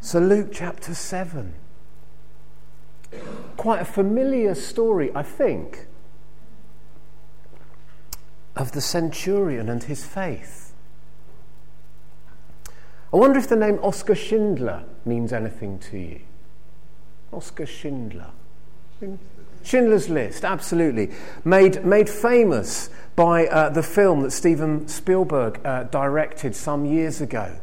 So, Luke chapter 7. Quite a familiar story, I think, of the centurion and his faith. I wonder if the name Oskar Schindler means anything to you. Oskar Schindler. Schindler's List, absolutely. Made, made famous by uh, the film that Steven Spielberg uh, directed some years ago.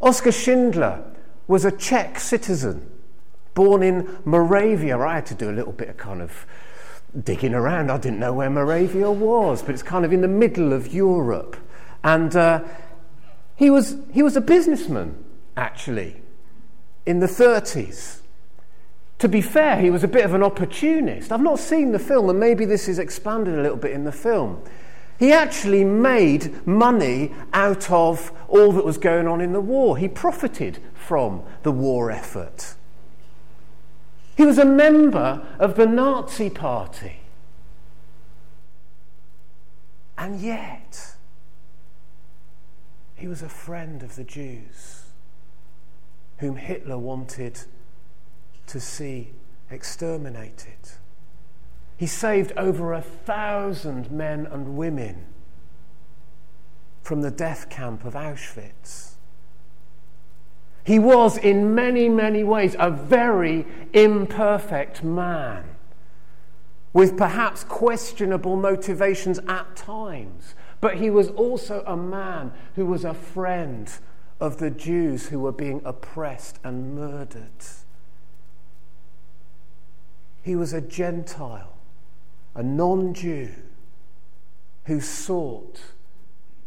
Oskar Schindler was a Czech citizen born in Moravia. I had to do a little bit of kind of digging around. I didn't know where Moravia was, but it's kind of in the middle of Europe. And uh, he, was, he was a businessman, actually, in the 30s. To be fair, he was a bit of an opportunist. I've not seen the film, and maybe this is expanded a little bit in the film. He actually made money out of all that was going on in the war. He profited from the war effort. He was a member of the Nazi Party. And yet, he was a friend of the Jews whom Hitler wanted to see exterminated. He saved over a thousand men and women from the death camp of Auschwitz. He was, in many, many ways, a very imperfect man with perhaps questionable motivations at times. But he was also a man who was a friend of the Jews who were being oppressed and murdered. He was a Gentile, a non Jew, who sought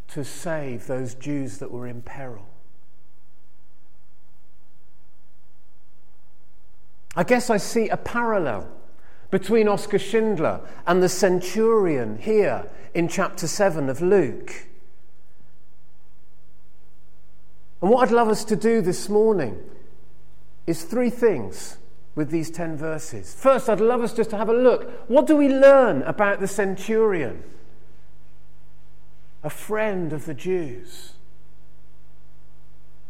to save those Jews that were in peril. I guess I see a parallel between Oskar Schindler and the centurion here in chapter 7 of Luke. And what I'd love us to do this morning is three things with these 10 verses. First, I'd love us just to have a look. What do we learn about the centurion? A friend of the Jews.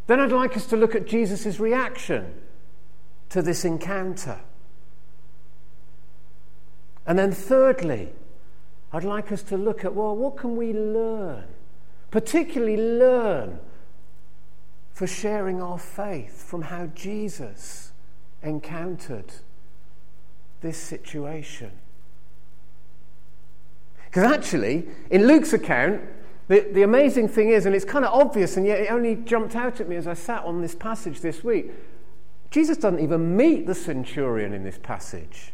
Then I'd like us to look at Jesus' reaction to this encounter. And then, thirdly, I'd like us to look at well, what can we learn? Particularly, learn for sharing our faith from how Jesus encountered this situation. Because actually, in Luke's account, the, the amazing thing is, and it's kind of obvious, and yet it only jumped out at me as I sat on this passage this week, Jesus doesn't even meet the centurion in this passage.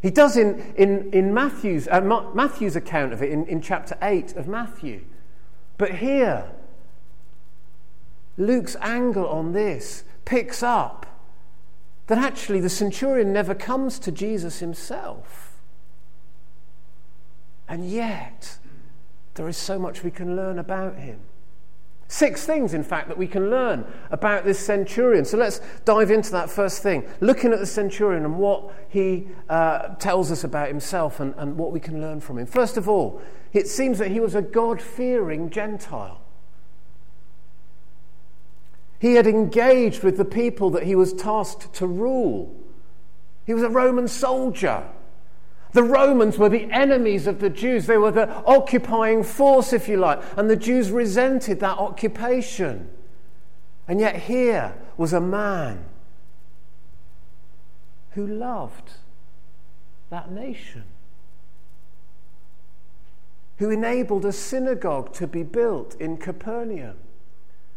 He does in, in, in Matthew's, uh, Matthew's account of it in, in chapter 8 of Matthew. But here, Luke's angle on this picks up that actually the centurion never comes to Jesus himself. And yet, there is so much we can learn about him. Six things, in fact, that we can learn about this centurion. So let's dive into that first thing. Looking at the centurion and what he uh, tells us about himself and, and what we can learn from him. First of all, it seems that he was a God fearing Gentile. He had engaged with the people that he was tasked to rule. He was a Roman soldier. The Romans were the enemies of the Jews. They were the occupying force, if you like, and the Jews resented that occupation. And yet, here was a man who loved that nation, who enabled a synagogue to be built in Capernaum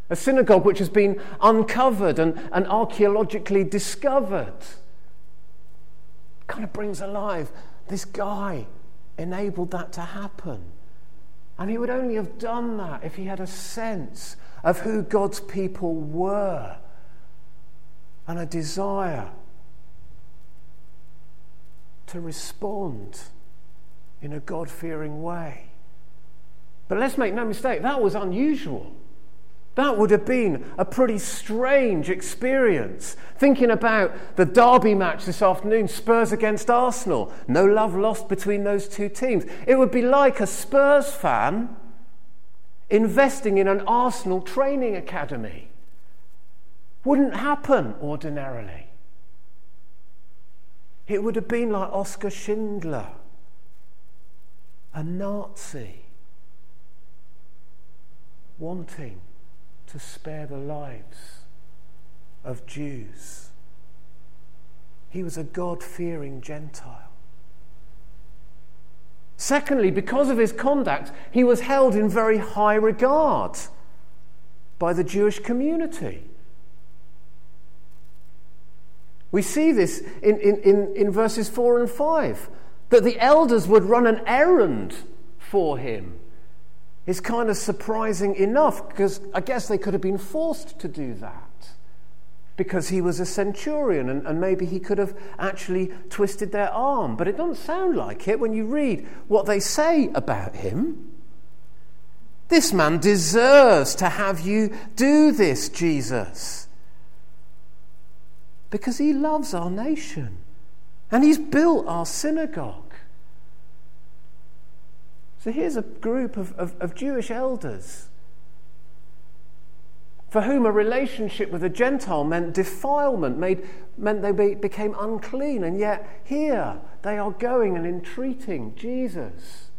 a synagogue which has been uncovered and, and archaeologically discovered. Kind of brings alive this guy enabled that to happen. And he would only have done that if he had a sense of who God's people were and a desire to respond in a God fearing way. But let's make no mistake, that was unusual. That would have been a pretty strange experience. Thinking about the derby match this afternoon, Spurs against Arsenal. No love lost between those two teams. It would be like a Spurs fan investing in an Arsenal training academy. wouldn't happen ordinarily. It would have been like Oskar Schindler, a Nazi, wanting to spare the lives of Jews. He was a God fearing Gentile. Secondly, because of his conduct, he was held in very high regard by the Jewish community. We see this in, in, in, in, verses 4 and 5 that the elders would run an errand for him. Is kind of surprising enough because I guess they could have been forced to do that because he was a centurion and, and, maybe he could have actually twisted their arm. But it doesn't sound like it when you read what they say about him. This man deserves to have you do this, Jesus, because he loves our nation and he's built our synagogue. So here's a group of, of, of Jewish elders for whom a relationship with a Gentile meant defilement, made, meant they be, became unclean. And yet, here they are going and entreating Jesus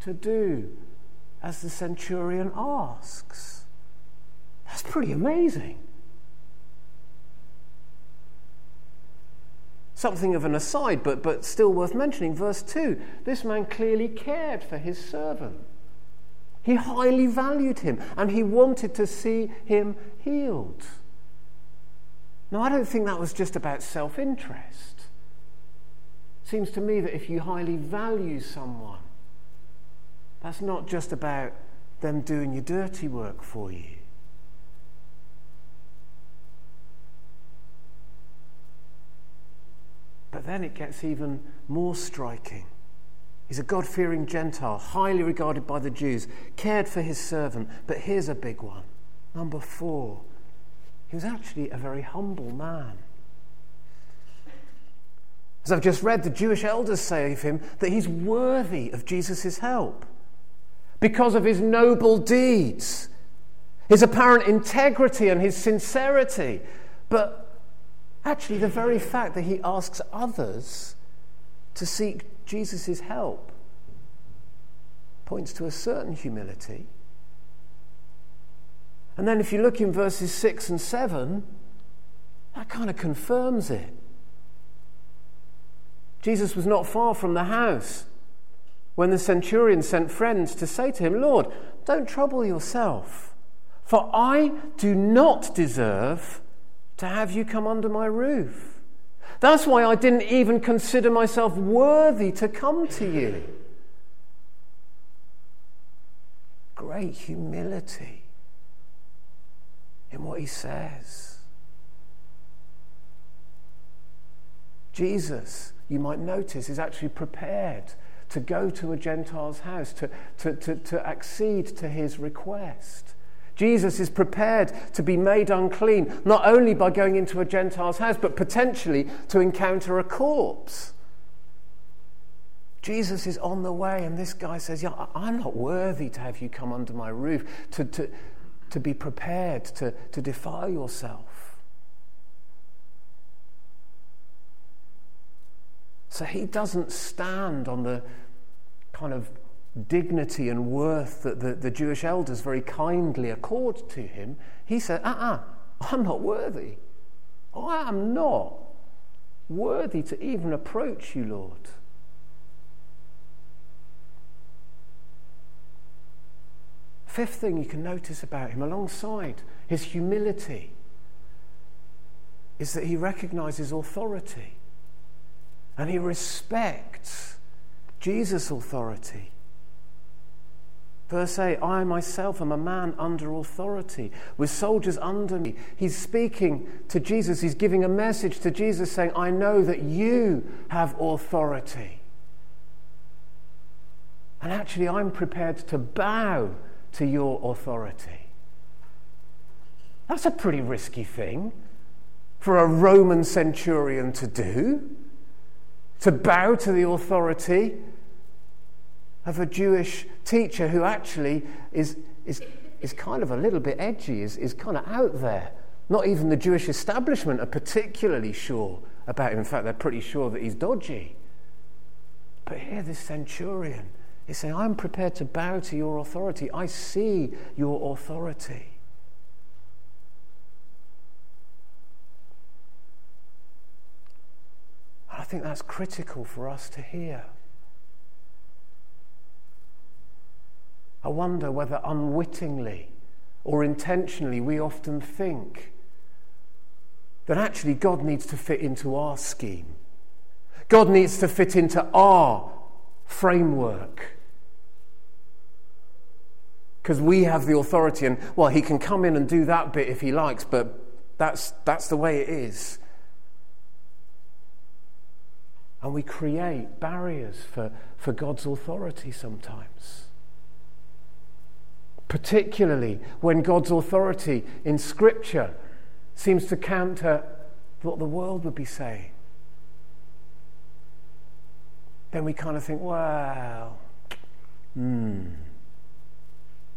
to do as the centurion asks. That's pretty amazing. Something of an aside, but, but still worth mentioning. Verse 2 this man clearly cared for his servant. He highly valued him and he wanted to see him healed. Now, I don't think that was just about self interest. Seems to me that if you highly value someone, that's not just about them doing your dirty work for you. But then it gets even more striking. He's a God fearing Gentile, highly regarded by the Jews, cared for his servant. But here's a big one. Number four, he was actually a very humble man. As I've just read, the Jewish elders say of him that he's worthy of Jesus' help because of his noble deeds, his apparent integrity, and his sincerity. But actually, the very fact that he asks others to seek Jesus' help points to a certain humility. And then if you look in verses 6 and 7, that kind of confirms it. Jesus was not far from the house when the centurion sent friends to say to him, Lord, don't trouble yourself, for I do not deserve to have you come under my roof. That's why I didn't even consider myself worthy to come to you. Great humility in what he says. Jesus, you might notice, is actually prepared to go to a Gentile's house, to, to, to, to accede to his request. Jesus is prepared to be made unclean, not only by going into a Gentile's house, but potentially to encounter a corpse. Jesus is on the way, and this guy says, Yeah, I'm not worthy to have you come under my roof, to, to, to be prepared to, to defile yourself. So he doesn't stand on the kind of dignity and worth that the, the Jewish elders very kindly accord to him, he said, uh uh-uh, uh, I'm not worthy. I am not worthy to even approach you, Lord. Fifth thing you can notice about him, alongside his humility, is that he recognizes authority and he respects Jesus' authority. Verse 8 I myself am a man under authority, with soldiers under me. He's speaking to Jesus. He's giving a message to Jesus saying, I know that you have authority. And actually, I'm prepared to bow to your authority. That's a pretty risky thing for a Roman centurion to do, to bow to the authority of a Jewish teacher who actually is, is, is kind of a little bit edgy, is, is kind of out there Not even the Jewish establishment are particularly sure about him. In fact, they're pretty sure that he's dodgy. But here, this centurion is saying, I'm prepared to bow to your authority. I see your authority. I think that's critical for us to hear. I wonder whether unwittingly or intentionally we often think that actually God needs to fit into our scheme. God needs to fit into our framework. Because we have the authority, and well, he can come in and do that bit if he likes, but that's, that's the way it is. And we create barriers for, for God's authority sometimes. Particularly when God's authority in Scripture seems to counter what the world would be saying. Then we kind of think, well, hmm,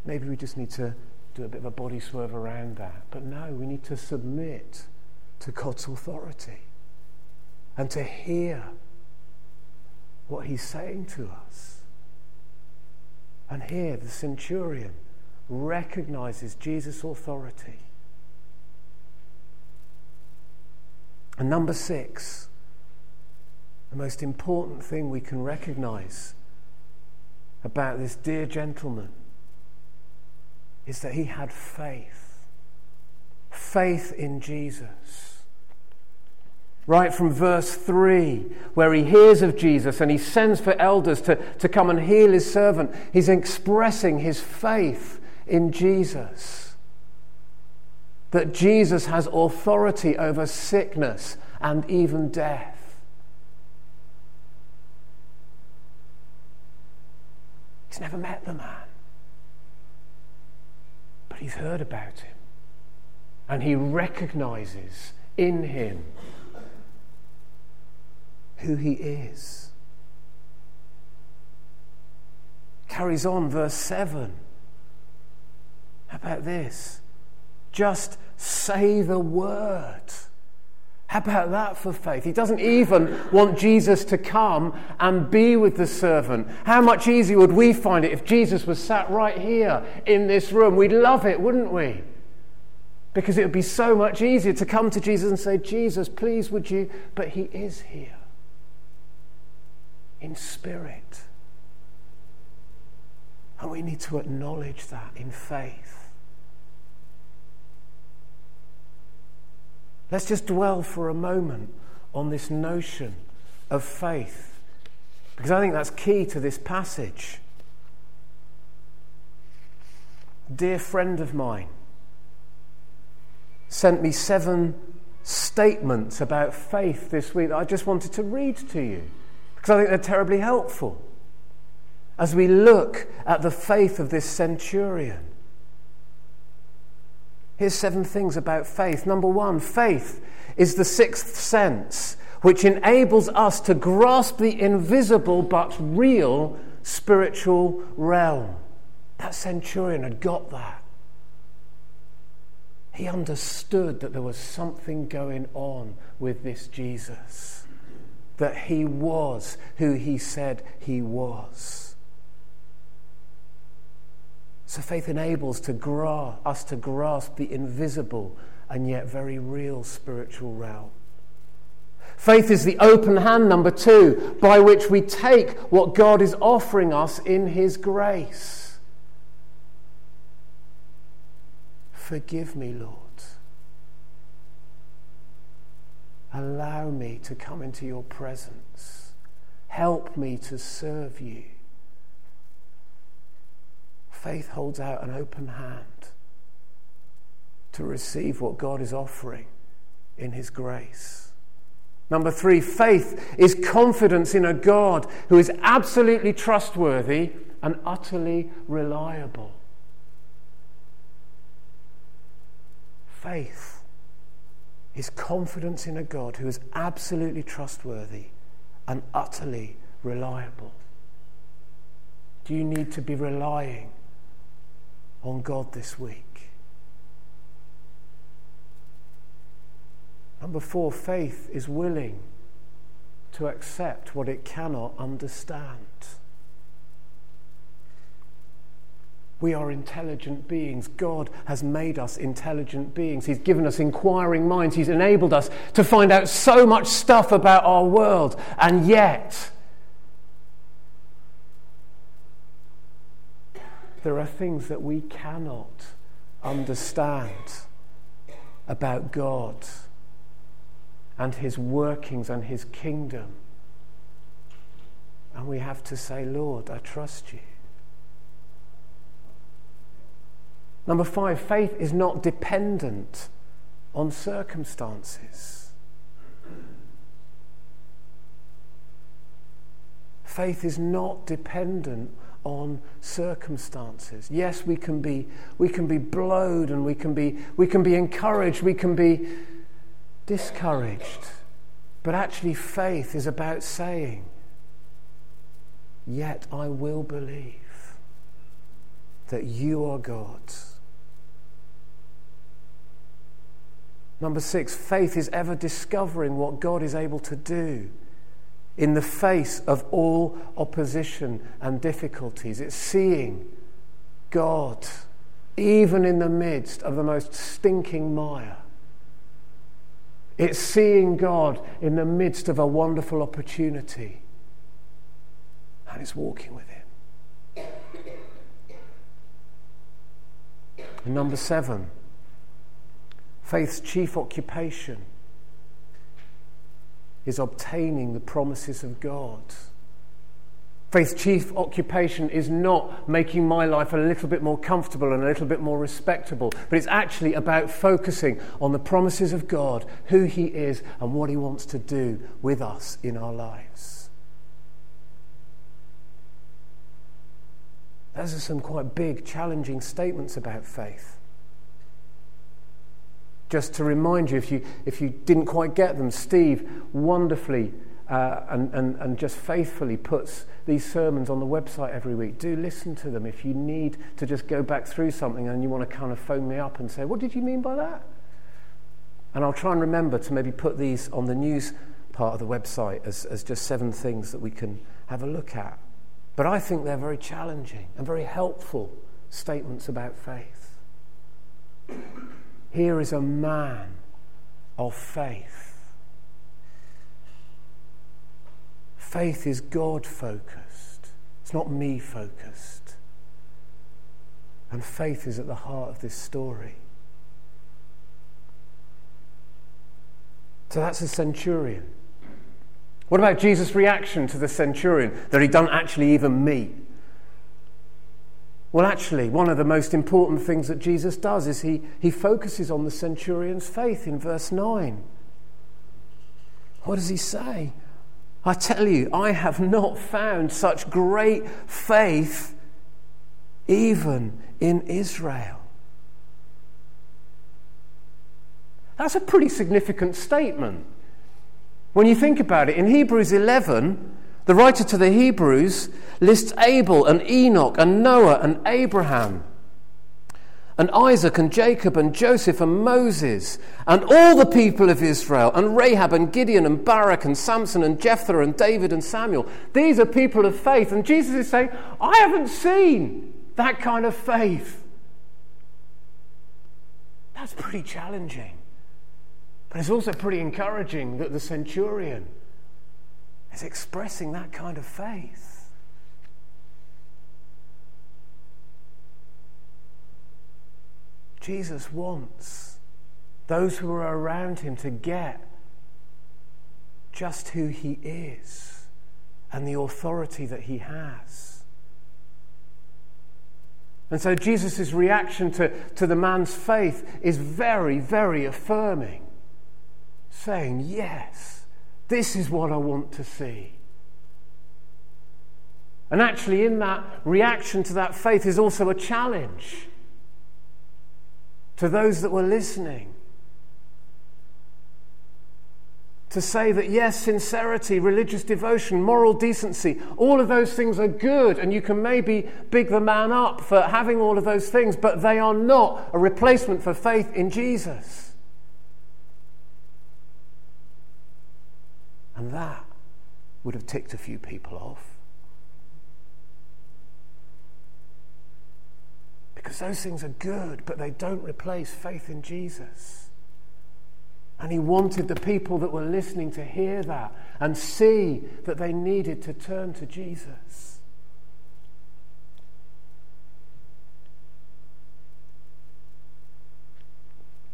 maybe we just need to do a bit of a body swerve around that. But no, we need to submit to God's authority and to hear what he's saying to us. And here, the centurion recognizes Jesus' authority And number six, the most important thing we can recognize about this dear gentleman is that he had faith. Faith in Jesus. Right from verse 3, where he hears of Jesus and he sends for elders to, to come and heal his servant, he's expressing his faith in Jesus that Jesus has authority over sickness and even death. He's never met the man, but he's heard about him. And he recognizes in him who he is. Carries on, verse 7. How about this? Just say the word. How about that for faith? He doesn't even want Jesus to come and be with the servant. How much easier would we find it if Jesus was sat right here in this room? We'd love it, wouldn't we? Because it would be so much easier to come to Jesus and say, Jesus, please would you? But he is here in spirit. And we need to acknowledge that in faith. Let's just dwell for a moment on this notion of faith, because I think that's key to this passage. Dear friend of mine sent me seven statements about faith this week that I just wanted to read to you, because I think they're terribly helpful as we look at the faith of this centurion. Here's seven things about faith. Number one, faith is the sixth sense, which enables us to grasp the invisible but real spiritual realm. That centurion had got that. He understood that there was something going on with this Jesus, that he was who he said he was. So faith enables to gra- us to grasp the invisible and yet very real spiritual realm. Faith is the open hand, number two, by which we take what God is offering us in His grace. Forgive me, Lord. Allow me to come into your presence. Help me to serve you faith holds out an open hand to receive what God is offering in His grace. Number three, faith is confidence in a God who is absolutely trustworthy and utterly reliable. Faith is confidence in a God who is absolutely trustworthy and utterly reliable. Do you need to be relying on God this week? Number four, faith is willing to accept what it cannot understand. We are intelligent beings. God has made us intelligent beings. He's given us inquiring minds. He's enabled us to find out so much stuff about our world. And yet, there are things that we cannot understand about God and His workings and His kingdom. And we have to say, Lord, I trust you. Number five, faith is not dependent on circumstances. Faith is not dependent on circumstances. Yes, we can be, we can be blowed and we can be, we can be encouraged, we can be discouraged. But actually, faith is about saying, Yet I will believe that you are God. Number six, faith is ever discovering what God is able to do in the face of all opposition and difficulties. It's seeing God even in the midst of the most stinking mire. It's seeing God in the midst of a wonderful opportunity. And it's walking with Him. And number seven, faith's chief occupation is obtaining the promises of God. Faith's chief occupation is not making my life a little bit more comfortable and a little bit more respectable, but it's actually about focusing on the promises of God, who He is, and what He wants to do with us in our lives. Those are some quite big, challenging statements about faith. Just to remind you, if you, if you didn't quite get them, Steve wonderfully uh, and, and, and just faithfully puts these sermons on the website every week. Do listen to them. If you need to just go back through something and you want to kind of phone me up and say, What did you mean by that? And I'll try and remember to maybe put these on the news part of the website as, as just seven things that we can have a look at. But I think they're very challenging and very helpful statements about faith. Here is a man of faith. Faith is God focused, it's not me focused. And faith is at the heart of this story. So that's a centurion. What about Jesus' reaction to the centurion that he doesn't actually even meet? Well, actually, one of the most important things that Jesus does is he, he focuses on the centurion's faith in verse 9. What does he say? I tell you, I have not found such great faith even in Israel. That's a pretty significant statement. When you think about it, in Hebrews 11, the writer to the Hebrews lists Abel and Enoch and Noah and Abraham and Isaac and Jacob and Joseph and Moses and all the people of Israel and Rahab and Gideon and Barak and Samson and Jephthah and David and Samuel. These are people of faith. And Jesus is saying, I haven't seen that kind of faith. That's pretty challenging. But it's also pretty encouraging that the centurion is expressing that kind of faith. Jesus wants those who are around him to get just who he is and the authority that he has. And so Jesus' reaction to, to the man's faith is very, very affirming, saying, Yes, this is what I want to see. And actually, in that reaction to that faith is also a challenge to those that were listening. To say that, yes, sincerity, religious devotion, moral decency, all of those things are good, and you can maybe big the man up for having all of those things, but they are not a replacement for faith in Jesus. That would have ticked a few people off. Because those things are good, but they don't replace faith in Jesus. And he wanted the people that were listening to hear that and see that they needed to turn to Jesus.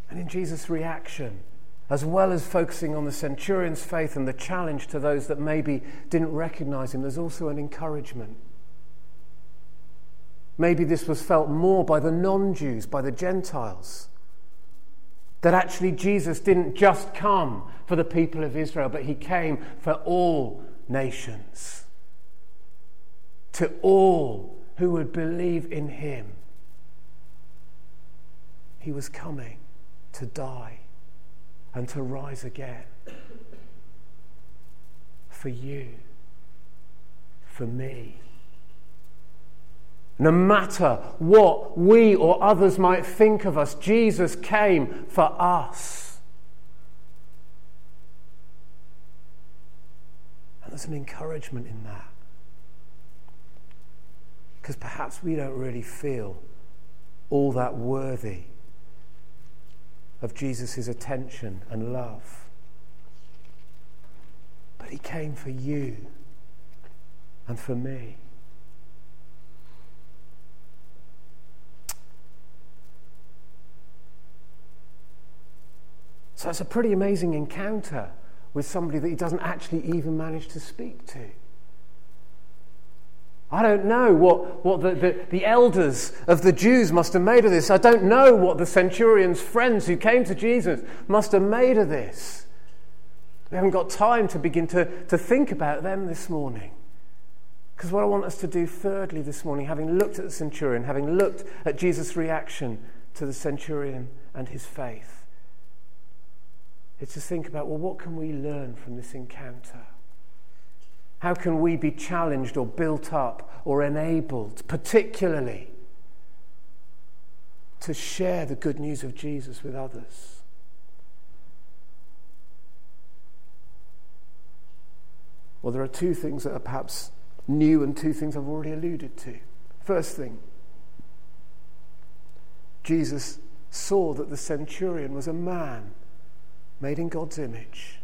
And in Jesus' reaction, as well as focusing on the centurion's faith and the challenge to those that maybe didn't recognize him, there's also an encouragement. Maybe this was felt more by the non Jews, by the Gentiles. That actually Jesus didn't just come for the people of Israel, but he came for all nations. To all who would believe in him. He was coming to die and to rise again. For you, for me. No matter what we or others might think of us, Jesus came for us. And there's an encouragement in that. Because perhaps we don't really feel all that worthy of Jesus' attention and love. But he came for you and for me. So it's a pretty amazing encounter with somebody that he doesn't actually even manage to speak to. I don't know what, what the, the, the, elders of the Jews must have made of this. I don't know what the centurion's friends who came to Jesus must have made of this. We haven't got time to begin to, to think about them this morning. Because what I want us to do, thirdly, this morning, having looked at the centurion, having looked at Jesus' reaction to the centurion and his faith, is to think about well, what can we learn from this encounter? How can we be challenged or built up or enabled, particularly to share the good news of Jesus with others? Well, there are two things that are perhaps new and two things I've already alluded to. First thing, Jesus saw that the centurion was a man made in God's image.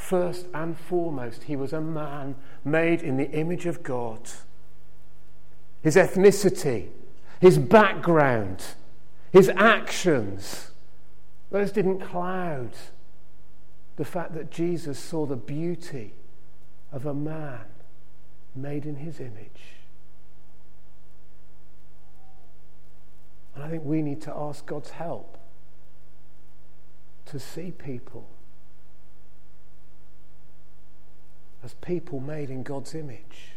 First and foremost, he was a man made in the image of God. His ethnicity, his background, his actions, those didn't cloud the fact that Jesus saw the beauty of a man made in his image. And I think we need to ask God's help to see people as people made in God's image.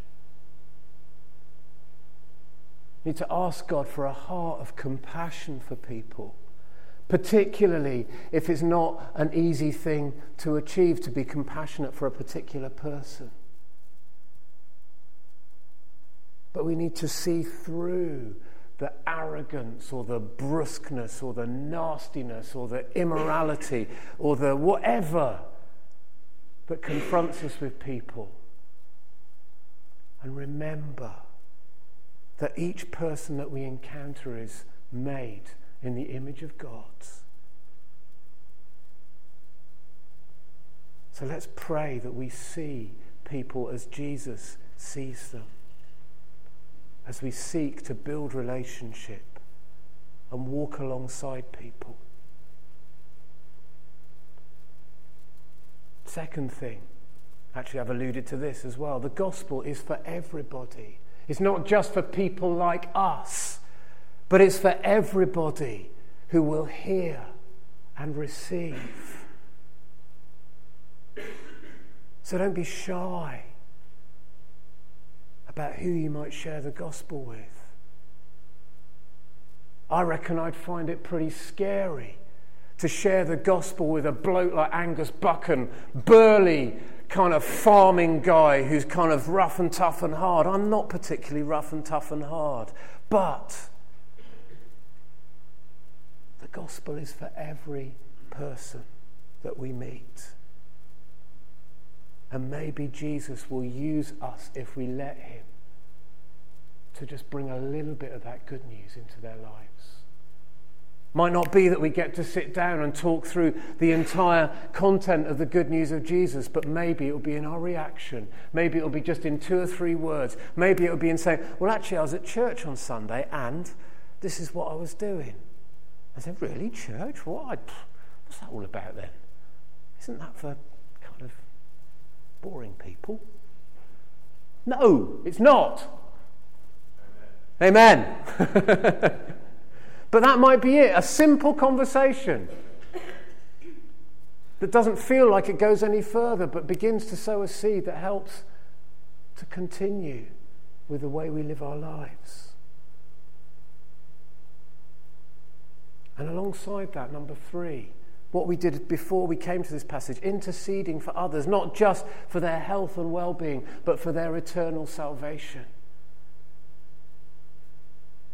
We need to ask God for a heart of compassion for people, particularly if it's not an easy thing to achieve to be compassionate for a particular person. But we need to see through the arrogance or the brusqueness or the nastiness or the immorality or the whatever that confronts us with people. And remember that each person that we encounter is made in the image of God. So let's pray that we see people as Jesus sees them as we seek to build relationship and walk alongside people. Second thing, actually, I've alluded to this as well the gospel is for everybody. It's not just for people like us, but it's for everybody who will hear and receive. So don't be shy about who you might share the gospel with. I reckon I'd find it pretty scary to share the gospel with a bloke like Angus Buchan, burly, kind of farming guy who's kind of rough and tough and hard. I'm not particularly rough and tough and hard, but the gospel is for every person that we meet. And maybe Jesus will use us if we let Him to just bring a little bit of that good news into their lives. Might not be that we get to sit down and talk through the entire content of the good news of Jesus, but maybe it'll be in our reaction. Maybe it'll be just in two or three words. Maybe it'll be in saying, Well, actually, I was at church on Sunday and this is what I was doing. I said, Really, church? What? What's that all about then? Isn't that for kind of boring people? No, it's not. Amen. Amen. But that might be it a simple conversation that doesn't feel like it goes any further, but begins to sow a seed that helps to continue with the way we live our lives. And alongside that, number three, what we did before we came to this passage, interceding for others, not just for their health and well being, but for their eternal salvation.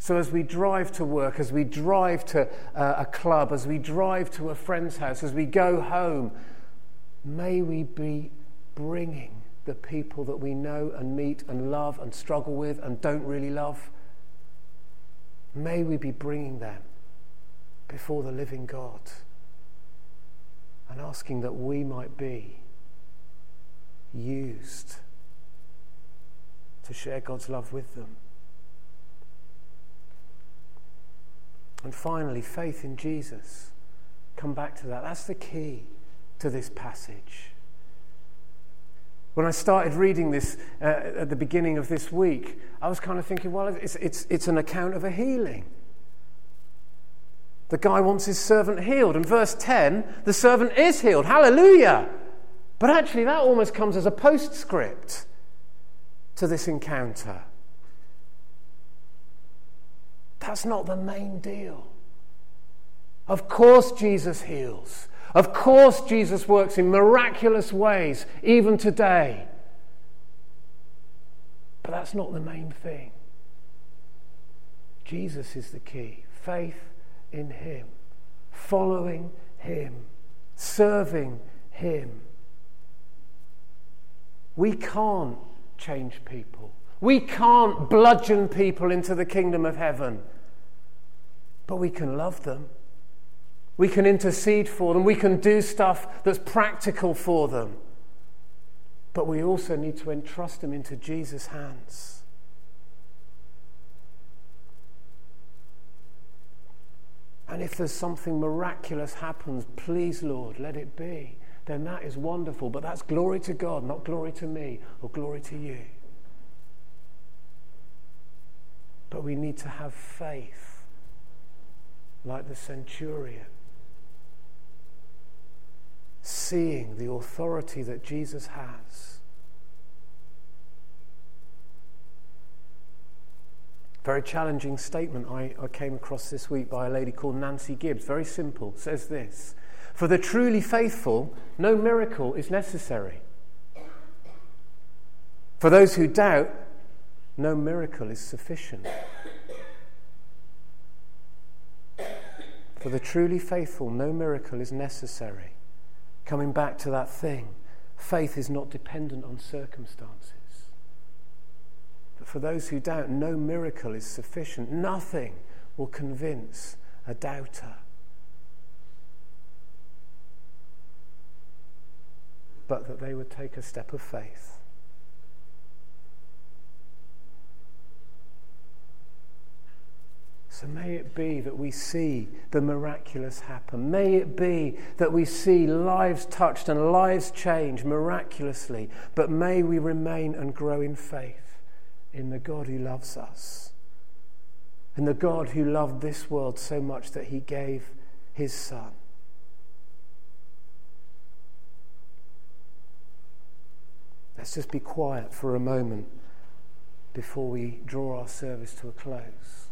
So, as we drive to work, as we drive to uh, a club, as we drive to a friend's house, as we go home, may we be bringing the people that we know and meet and love and struggle with and don't really love, may we be bringing them before the living God and asking that we might be used to share God's love with them. And finally, faith in Jesus. Come back to that. That's the key to this passage. When I started reading this uh, at the beginning of this week, I was kind of thinking, well, it's, it's, it's an account of a healing. The guy wants his servant healed. And verse 10, the servant is healed. Hallelujah! But actually, that almost comes as a postscript to this encounter. That's not the main deal. Of course, Jesus heals. Of course, Jesus works in miraculous ways, even today. But that's not the main thing. Jesus is the key. Faith in Him, following Him, serving Him. We can't change people. We can't bludgeon people into the kingdom of heaven, but we can love them. We can intercede for them. We can do stuff that's practical for them. But we also need to entrust them into Jesus' hands. And if there's something miraculous happens, please, Lord, let it be. Then that is wonderful. But that's glory to God, not glory to me or glory to you. But we need to have faith like the centurion, seeing the authority that Jesus has. Very challenging statement I, I came across this week by a lady called Nancy Gibbs. Very simple. Says this For the truly faithful, no miracle is necessary. For those who doubt, no miracle is sufficient. For the truly faithful, no miracle is necessary. Coming back to that thing, faith is not dependent on circumstances. But for those who doubt, no miracle is sufficient. Nothing will convince a doubter. But that they would take a step of faith So may it be that we see the miraculous happen. May it be that we see lives touched and lives changed miraculously. But may we remain and grow in faith in the God who loves us. In the God who loved this world so much that he gave his Son. Let's just be quiet for a moment before we draw our service to a close.